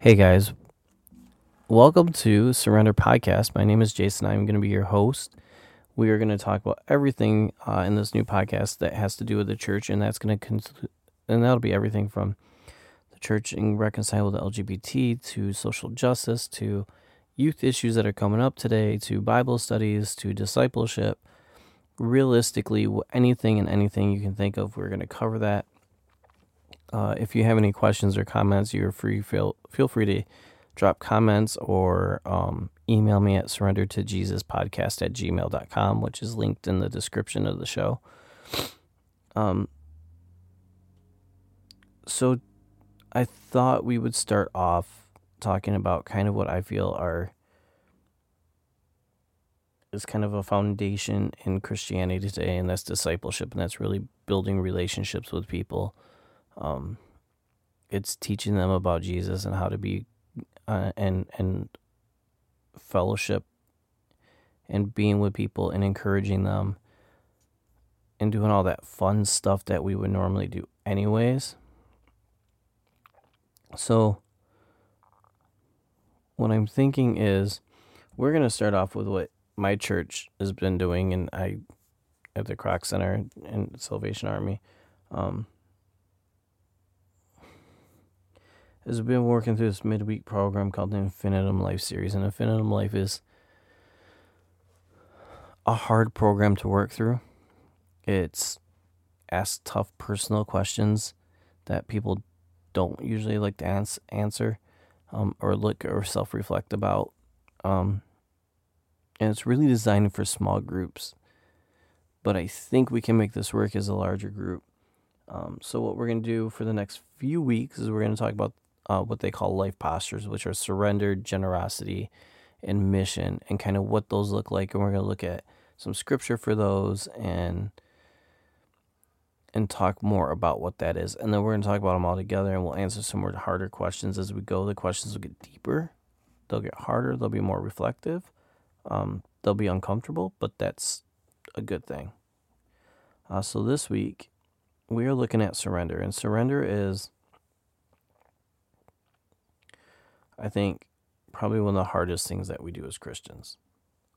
Hey guys, welcome to Surrender Podcast. My name is Jason. I'm going to be your host. We are going to talk about everything uh, in this new podcast that has to do with the church, and that's going to con- and that'll be everything from the church and reconcile with LGBT to social justice to youth issues that are coming up today to Bible studies to discipleship. Realistically, anything and anything you can think of, we're going to cover that. Uh, if you have any questions or comments, you're free feel feel free to drop comments or um, email me at surrender to jesus podcast at gmail.com which is linked in the description of the show. Um, so i thought we would start off talking about kind of what i feel are is kind of a foundation in christianity today and that's discipleship and that's really building relationships with people um, it's teaching them about Jesus and how to be uh, and and fellowship and being with people and encouraging them and doing all that fun stuff that we would normally do anyways. So what I'm thinking is we're going to start off with what my church has been doing and I at the Kroc Center and Salvation Army. Um, has been working through this midweek program called the Infinitum Life series, and Infinitum Life is a hard program to work through. It's asks tough personal questions that people don't usually like to ans- answer um, or look or self reflect about. Um, and it's really designed for small groups. But I think we can make this work as a larger group. Um, so, what we're going to do for the next few weeks is we're going to talk about uh, what they call life postures, which are surrender, generosity, and mission, and kind of what those look like. And we're going to look at some scripture for those and and talk more about what that is. And then we're going to talk about them all together, and we'll answer some more harder questions as we go. The questions will get deeper, they'll get harder, they'll be more reflective, um, they'll be uncomfortable, but that's a good thing. Uh, so this week we are looking at surrender, and surrender is I think probably one of the hardest things that we do as Christians,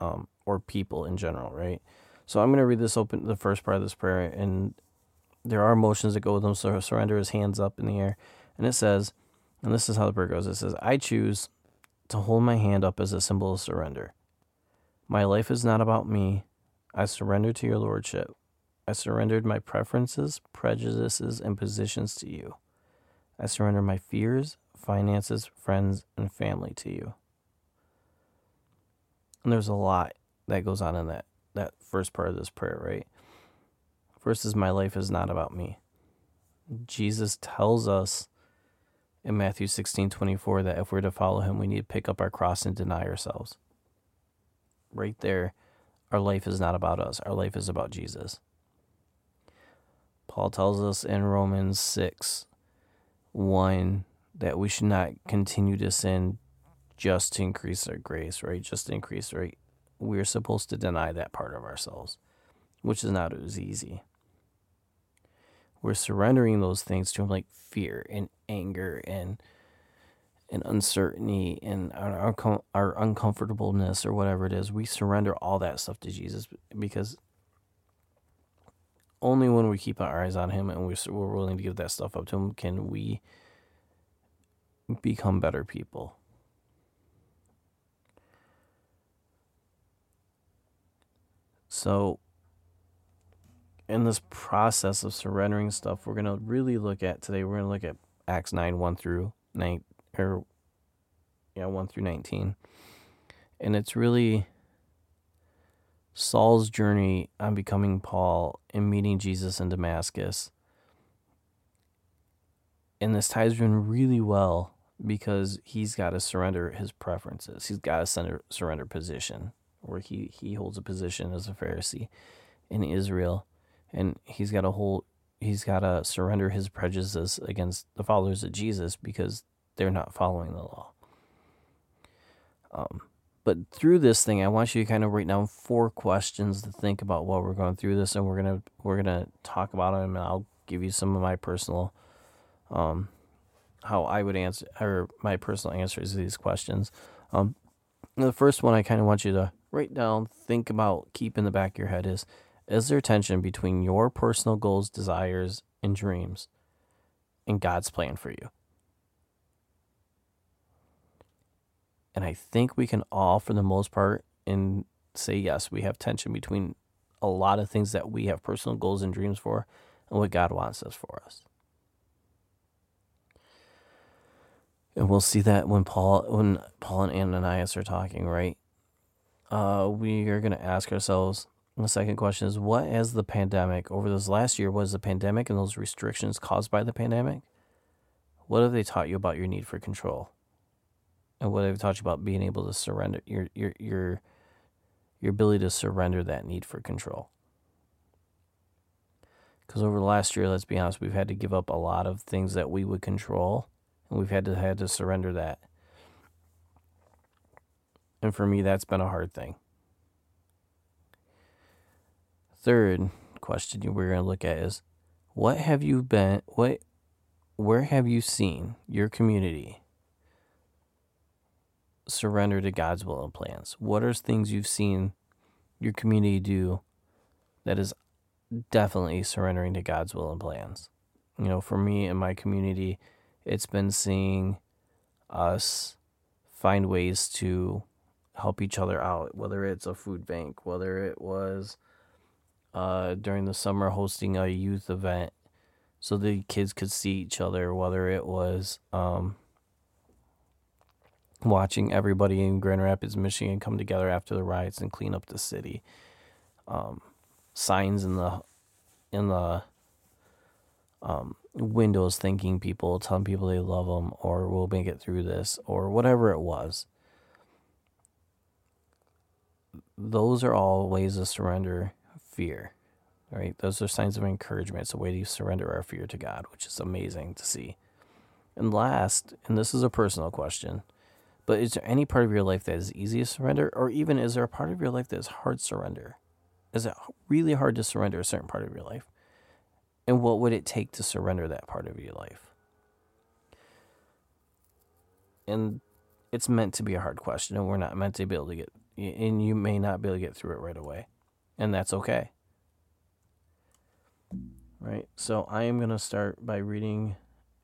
um, or people in general, right? So I'm going to read this open, the first part of this prayer, and there are motions that go with them. So surrender his hands up in the air, and it says, and this is how the prayer goes. It says, "I choose to hold my hand up as a symbol of surrender. My life is not about me. I surrender to your lordship. I surrendered my preferences, prejudices, and positions to you. I surrender my fears, finances, friends, and family to you. And there's a lot that goes on in that that first part of this prayer, right? First is my life is not about me. Jesus tells us in Matthew 16, 24 that if we're to follow him, we need to pick up our cross and deny ourselves. Right there, our life is not about us. Our life is about Jesus. Paul tells us in Romans 6, 1 that we should not continue to sin just to increase our grace, right? Just to increase, right? We're supposed to deny that part of ourselves, which is not as easy. We're surrendering those things to him like fear and anger and and uncertainty and our, our, our uncomfortableness or whatever it is. We surrender all that stuff to Jesus because only when we keep our eyes on him and we're, we're willing to give that stuff up to him can we become better people. So, in this process of surrendering stuff, we're going to really look at today, we're going to look at Acts 9 1 through 9, or yeah, 1 through 19. And it's really Saul's journey on becoming Paul and meeting Jesus in Damascus. And this ties in really well because he's got to surrender his preferences. He's got to surrender, position, where he, he holds a position as a Pharisee in Israel, and he's got to hold he's got to surrender his prejudices against the followers of Jesus because they're not following the law. Um, but through this thing, I want you to kind of write down four questions to think about while we're going through this, and we're gonna we're gonna talk about them, and I'll give you some of my personal um, how I would answer, or my personal answers to these questions. Um, the first one I kind of want you to write down, think about, keep in the back of your head is Is there tension between your personal goals, desires, and dreams and God's plan for you? And I think we can all, for the most part, and say yes, we have tension between a lot of things that we have personal goals and dreams for and what God wants us for us. And we'll see that when Paul when Paul and Ananias are talking, right? Uh, we are going to ask ourselves the second question is what has the pandemic over this last year was the pandemic and those restrictions caused by the pandemic? What have they taught you about your need for control? And what have they taught you about being able to surrender your your your your ability to surrender that need for control? Because over the last year, let's be honest, we've had to give up a lot of things that we would control and we've had to had to surrender that. And for me, that's been a hard thing. Third question we're going to look at is what have you been what where have you seen your community surrender to God's will and plans? What are things you've seen your community do that is definitely surrendering to God's will and plans? You know, for me and my community, it's been seeing us find ways to help each other out, whether it's a food bank, whether it was uh, during the summer hosting a youth event so the kids could see each other, whether it was um, watching everybody in Grand Rapids, Michigan come together after the riots and clean up the city. Um, signs in the in the um, windows thinking people, telling people they love them, or we'll make it through this, or whatever it was. Those are all ways to surrender fear, right? Those are signs of encouragement. It's a way to surrender our fear to God, which is amazing to see. And last, and this is a personal question, but is there any part of your life that is easy to surrender, or even is there a part of your life that is hard to surrender? Is it really hard to surrender a certain part of your life? And what would it take to surrender that part of your life? And it's meant to be a hard question, and we're not meant to be able to get, and you may not be able to get through it right away. And that's okay. Right? So I am going to start by reading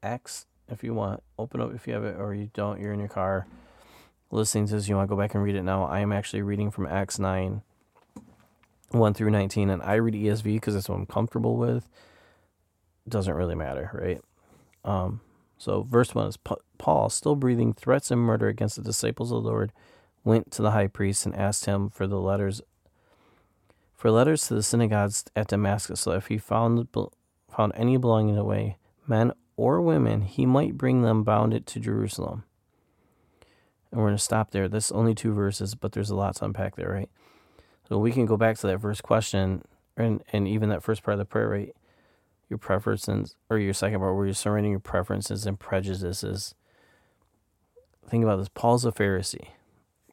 Acts if you want. Open up if you have it, or you don't, you're in your car listening to this, you want to go back and read it now. I am actually reading from Acts 9, 1 through 19, and I read ESV because that's what I'm comfortable with doesn't really matter, right? Um, so, verse 1 is Paul, still breathing threats and murder against the disciples of the Lord, went to the high priest and asked him for the letters for letters to the synagogues at Damascus, so if he found found any belonging away, men or women, he might bring them bound it to Jerusalem. And we're going to stop there. This only two verses, but there's a lot to unpack there, right? So we can go back to that first question and, and even that first part of the prayer, right? Your preferences, or your second part where you're surrendering your preferences and prejudices. Think about this Paul's a Pharisee.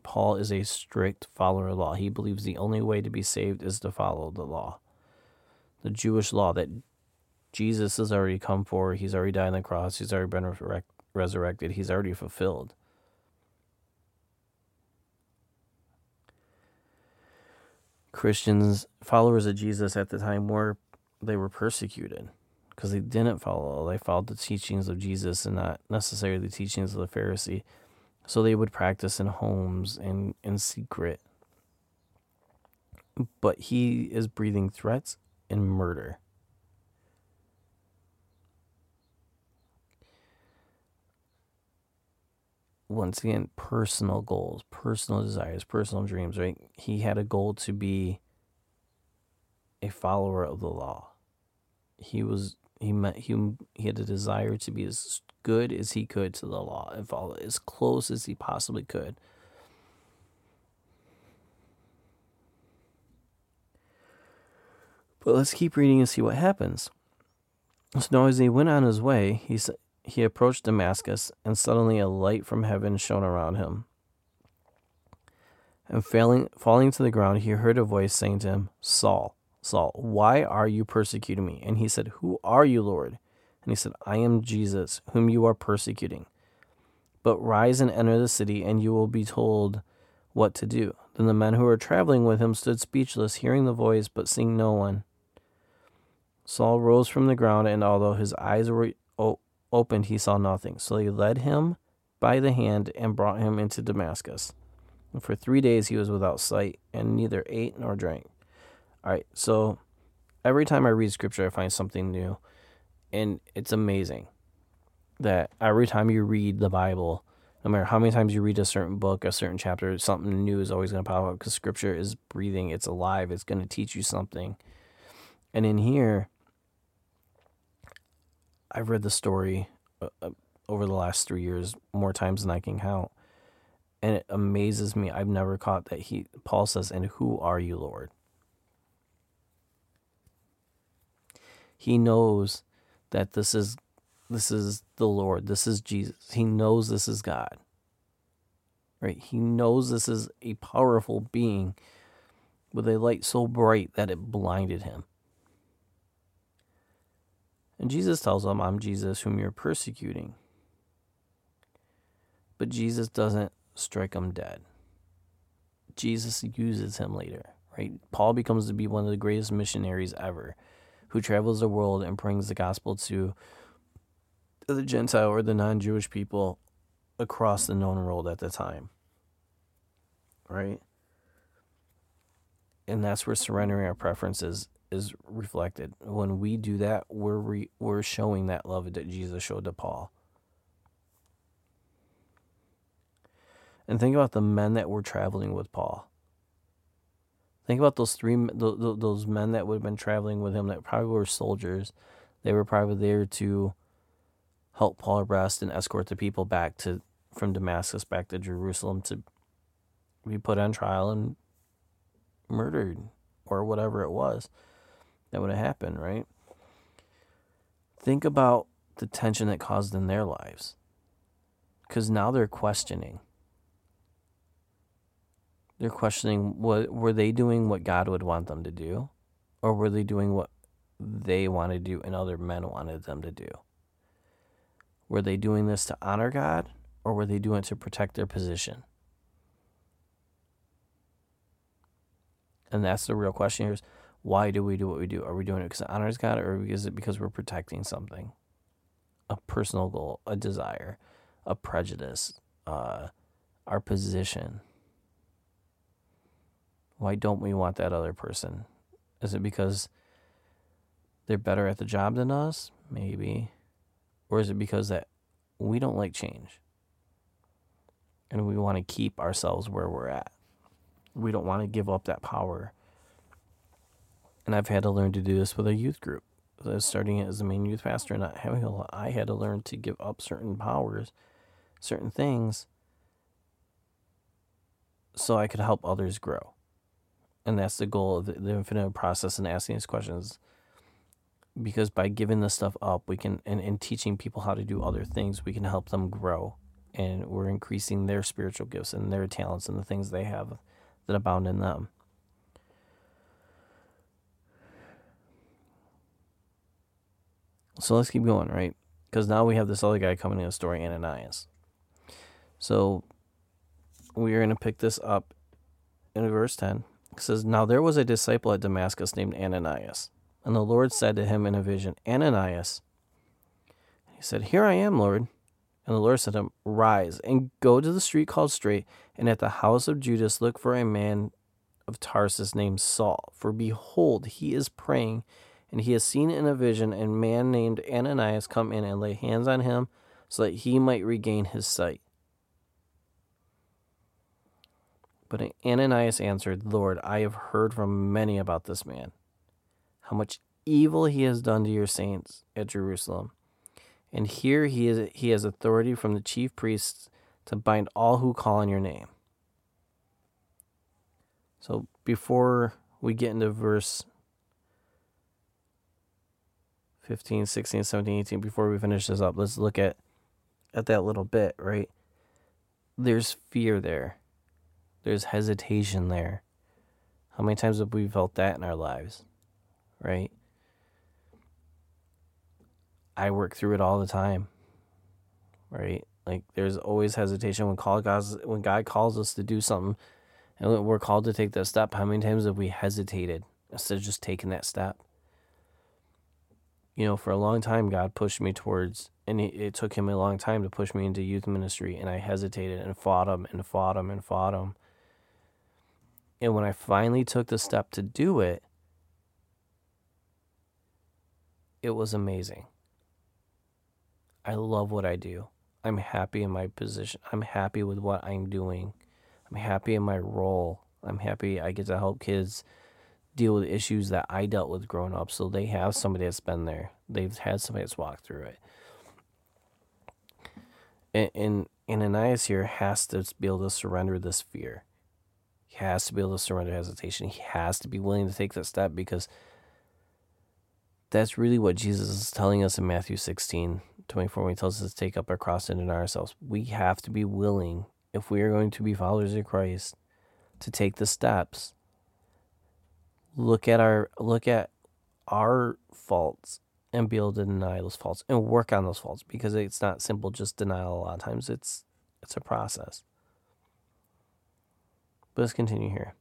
Paul is a strict follower of law. He believes the only way to be saved is to follow the law. The Jewish law that Jesus has already come for, he's already died on the cross, he's already been resurrected, he's already fulfilled. Christians, followers of Jesus at the time, were they were persecuted because they didn't follow. They followed the teachings of Jesus and not necessarily the teachings of the Pharisee. So they would practice in homes and in secret. But he is breathing threats and murder. Once again, personal goals, personal desires, personal dreams, right? He had a goal to be a follower of the law he was he met he he had a desire to be as good as he could to the law and follow as close as he possibly could. But let's keep reading and see what happens. So now, as he went on his way, he he approached Damascus, and suddenly a light from heaven shone around him. And failing, falling to the ground, he heard a voice saying to him, Saul, Saul, why are you persecuting me? And he said, Who are you, Lord? And he said, I am Jesus, whom you are persecuting. But rise and enter the city, and you will be told what to do. Then the men who were traveling with him stood speechless, hearing the voice, but seeing no one. Saul rose from the ground, and although his eyes were opened, he saw nothing. So they led him by the hand and brought him into Damascus. And for three days he was without sight, and neither ate nor drank. All right, so every time I read scripture, I find something new. And it's amazing that every time you read the Bible, no matter how many times you read a certain book, a certain chapter, something new is always going to pop up because scripture is breathing, it's alive, it's going to teach you something. And in here, I've read the story uh, uh, over the last three years more times than I can count. And it amazes me. I've never caught that he, Paul says, and who are you, Lord? He knows that this is this is the Lord. This is Jesus. He knows this is God. Right? He knows this is a powerful being with a light so bright that it blinded him. And Jesus tells him, I'm Jesus whom you're persecuting. But Jesus doesn't strike him dead. Jesus uses him later, right? Paul becomes to be one of the greatest missionaries ever who travels the world and brings the gospel to the Gentile or the non Jewish people across the known world at the time. Right? And that's where surrendering our preferences is reflected. When we do that, we're re- we're showing that love that Jesus showed to Paul. And think about the men that were traveling with Paul. Think about those three those men that would have been traveling with him that probably were soldiers. They were probably there to help Paul arrest and escort the people back to from Damascus back to Jerusalem to be put on trial and murdered or whatever it was that would have happened, right? Think about the tension that caused in their lives. Because now they're questioning. They're questioning what were they doing what God would want them to do? Or were they doing what they wanted to do and other men wanted them to do? Were they doing this to honor God or were they doing it to protect their position? And that's the real question here is why do we do what we do? Are we doing it because it honors God or is it because we're protecting something? A personal goal, a desire, a prejudice, uh, our position. Why don't we want that other person? Is it because they're better at the job than us? Maybe. Or is it because that we don't like change? And we want to keep ourselves where we're at. We don't want to give up that power. And I've had to learn to do this with a youth group. Starting it as the main youth pastor and not having a lot, I had to learn to give up certain powers, certain things, so I could help others grow. And that's the goal of the, the infinite process and asking these questions. Because by giving this stuff up we can and, and teaching people how to do other things we can help them grow. And we're increasing their spiritual gifts and their talents and the things they have that abound in them. So let's keep going right? Because now we have this other guy coming in the story ananias. So we are going to pick this up in verse 10 it says now there was a disciple at damascus named ananias and the Lord said to him in a vision, Ananias. He said, Here I am, Lord. And the Lord said to him, Rise and go to the street called Straight, and at the house of Judas look for a man of Tarsus named Saul. For behold, he is praying, and he has seen in a vision a man named Ananias come in and lay hands on him so that he might regain his sight. But Ananias answered, Lord, I have heard from many about this man how much evil he has done to your saints at Jerusalem. And here he is he has authority from the chief priests to bind all who call on your name. So before we get into verse 15, 16, 17, 18, before we finish this up, let's look at at that little bit, right? There's fear there. There's hesitation there. How many times have we felt that in our lives? right? I work through it all the time. Right? Like there's always hesitation when call God when God calls us to do something and we're called to take that step. How many times have we hesitated instead of just taking that step? You know, for a long time, God pushed me towards, and it, it took Him a long time to push me into youth ministry, and I hesitated and fought Him and fought Him and fought Him. And when I finally took the step to do it, it was amazing. I love what I do. I'm happy in my position. I'm happy with what I'm doing. I'm happy in my role. I'm happy I get to help kids deal with issues that I dealt with growing up. So they have somebody that's been there. They've had somebody that's walked through it. And, and, and Ananias here has to be able to surrender this fear. Has to be able to surrender hesitation. He has to be willing to take that step because that's really what Jesus is telling us in Matthew 16, 24, when he tells us to take up our cross and deny ourselves. We have to be willing, if we are going to be followers of Christ, to take the steps. Look at our look at our faults and be able to deny those faults and work on those faults because it's not simple just denial a lot of times. It's it's a process. But let's continue here.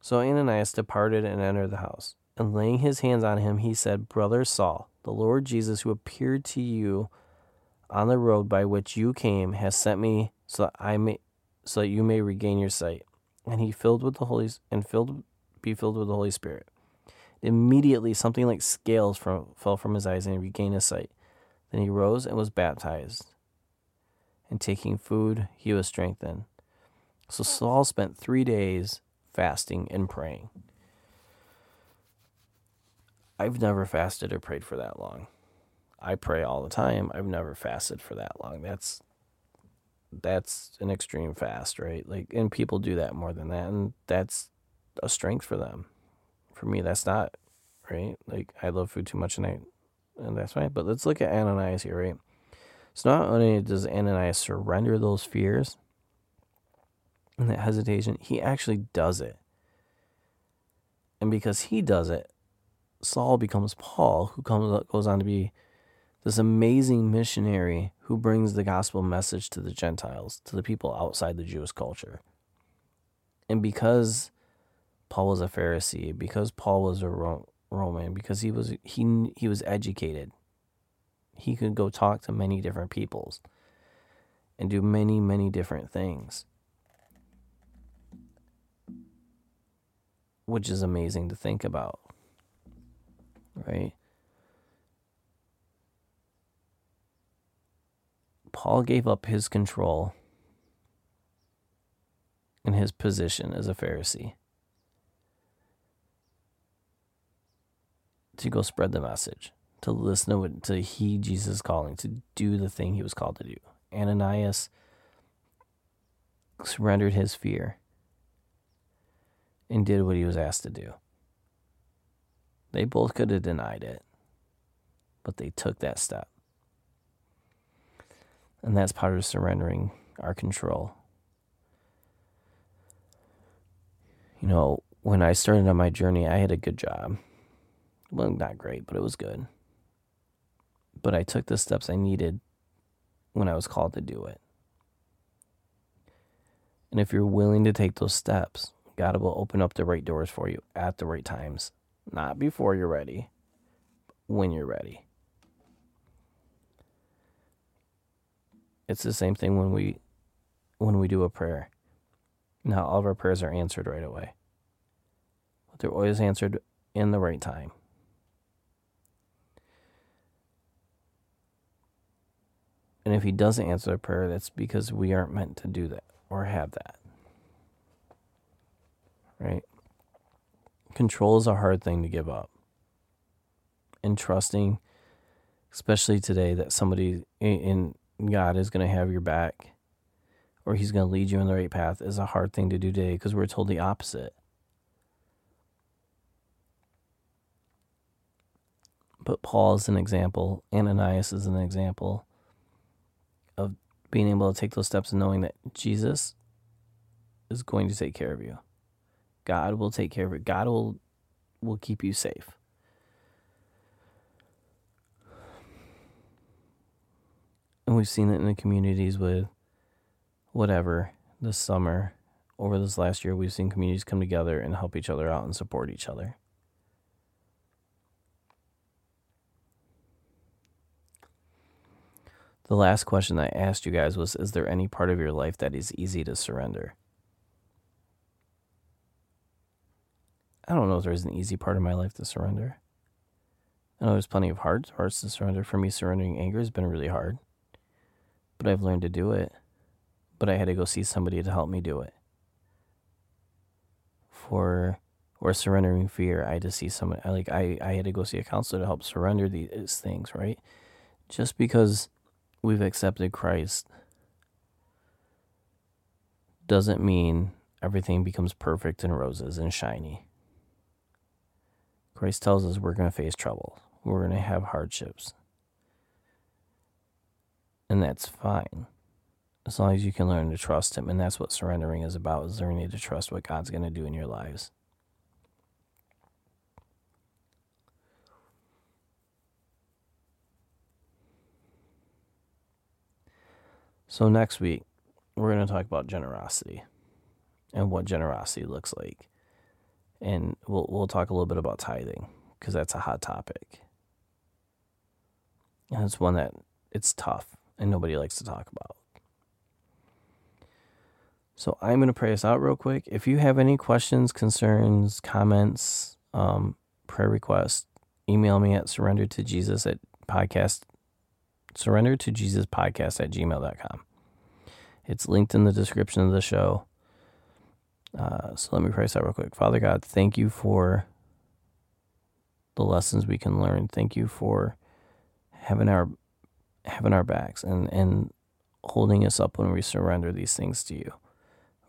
So Ananias departed and entered the house. And laying his hands on him, he said, Brother Saul, the Lord Jesus, who appeared to you on the road by which you came, has sent me so that I may so that you may regain your sight. And he filled with the Holy and filled be filled with the Holy Spirit. Immediately something like scales from, fell from his eyes and he regained his sight. Then he rose and was baptized. And taking food, he was strengthened. So Saul spent three days fasting and praying. I've never fasted or prayed for that long. I pray all the time. I've never fasted for that long. That's that's an extreme fast, right? Like and people do that more than that and that's a strength for them. For me that's not, right? Like I love food too much and I and that's fine. But let's look at Ananias here, right? So not only does Ananias surrender those fears, and that hesitation, he actually does it. And because he does it, Saul becomes Paul, who comes goes on to be this amazing missionary who brings the gospel message to the Gentiles, to the people outside the Jewish culture. And because Paul was a Pharisee, because Paul was a Roman, because he was he he was educated, he could go talk to many different peoples and do many many different things. which is amazing to think about. Right? Paul gave up his control and his position as a Pharisee to go spread the message, to listen to, it, to heed Jesus' calling, to do the thing he was called to do. Ananias surrendered his fear and did what he was asked to do. They both could have denied it, but they took that step. And that's part of surrendering our control. You know, when I started on my journey, I had a good job. Well, not great, but it was good. But I took the steps I needed when I was called to do it. And if you're willing to take those steps, God will open up the right doors for you at the right times. Not before you're ready, when you're ready. It's the same thing when we when we do a prayer. Not all of our prayers are answered right away. But they're always answered in the right time. And if he doesn't answer a prayer, that's because we aren't meant to do that or have that right? Control is a hard thing to give up. And trusting, especially today, that somebody in God is going to have your back or he's going to lead you in the right path is a hard thing to do today because we're told the opposite. But Paul is an example, Ananias is an example of being able to take those steps and knowing that Jesus is going to take care of you. God will take care of it. God will will keep you safe. And we've seen it in the communities with whatever this summer over this last year we've seen communities come together and help each other out and support each other. The last question I asked you guys was Is there any part of your life that is easy to surrender? I don't know if there's an easy part of my life to surrender. I know there's plenty of hard parts to surrender. For me, surrendering anger has been really hard, but I've learned to do it. But I had to go see somebody to help me do it. For or surrendering fear, I had to see someone. Like I, I had to go see a counselor to help surrender these things. Right, just because we've accepted Christ doesn't mean everything becomes perfect and roses and shiny. Christ tells us we're going to face trouble, we're going to have hardships. And that's fine. As long as you can learn to trust him. And that's what surrendering is about, is learning to trust what God's going to do in your lives. So, next week, we're going to talk about generosity and what generosity looks like. And we'll, we'll talk a little bit about tithing because that's a hot topic. And it's one that it's tough and nobody likes to talk about. So I'm going to pray us out real quick. If you have any questions, concerns, comments, um, prayer requests, email me at surrender to Jesus at podcast surrender to Jesus podcast at gmail.com. It's linked in the description of the show. Uh, so let me pray that real quick. Father God, thank you for the lessons we can learn. Thank you for having our having our backs and, and holding us up when we surrender these things to you.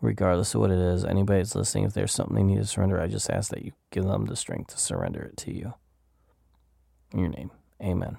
Regardless of what it is, anybody that's listening, if there's something they need to surrender, I just ask that you give them the strength to surrender it to you. In your name. Amen.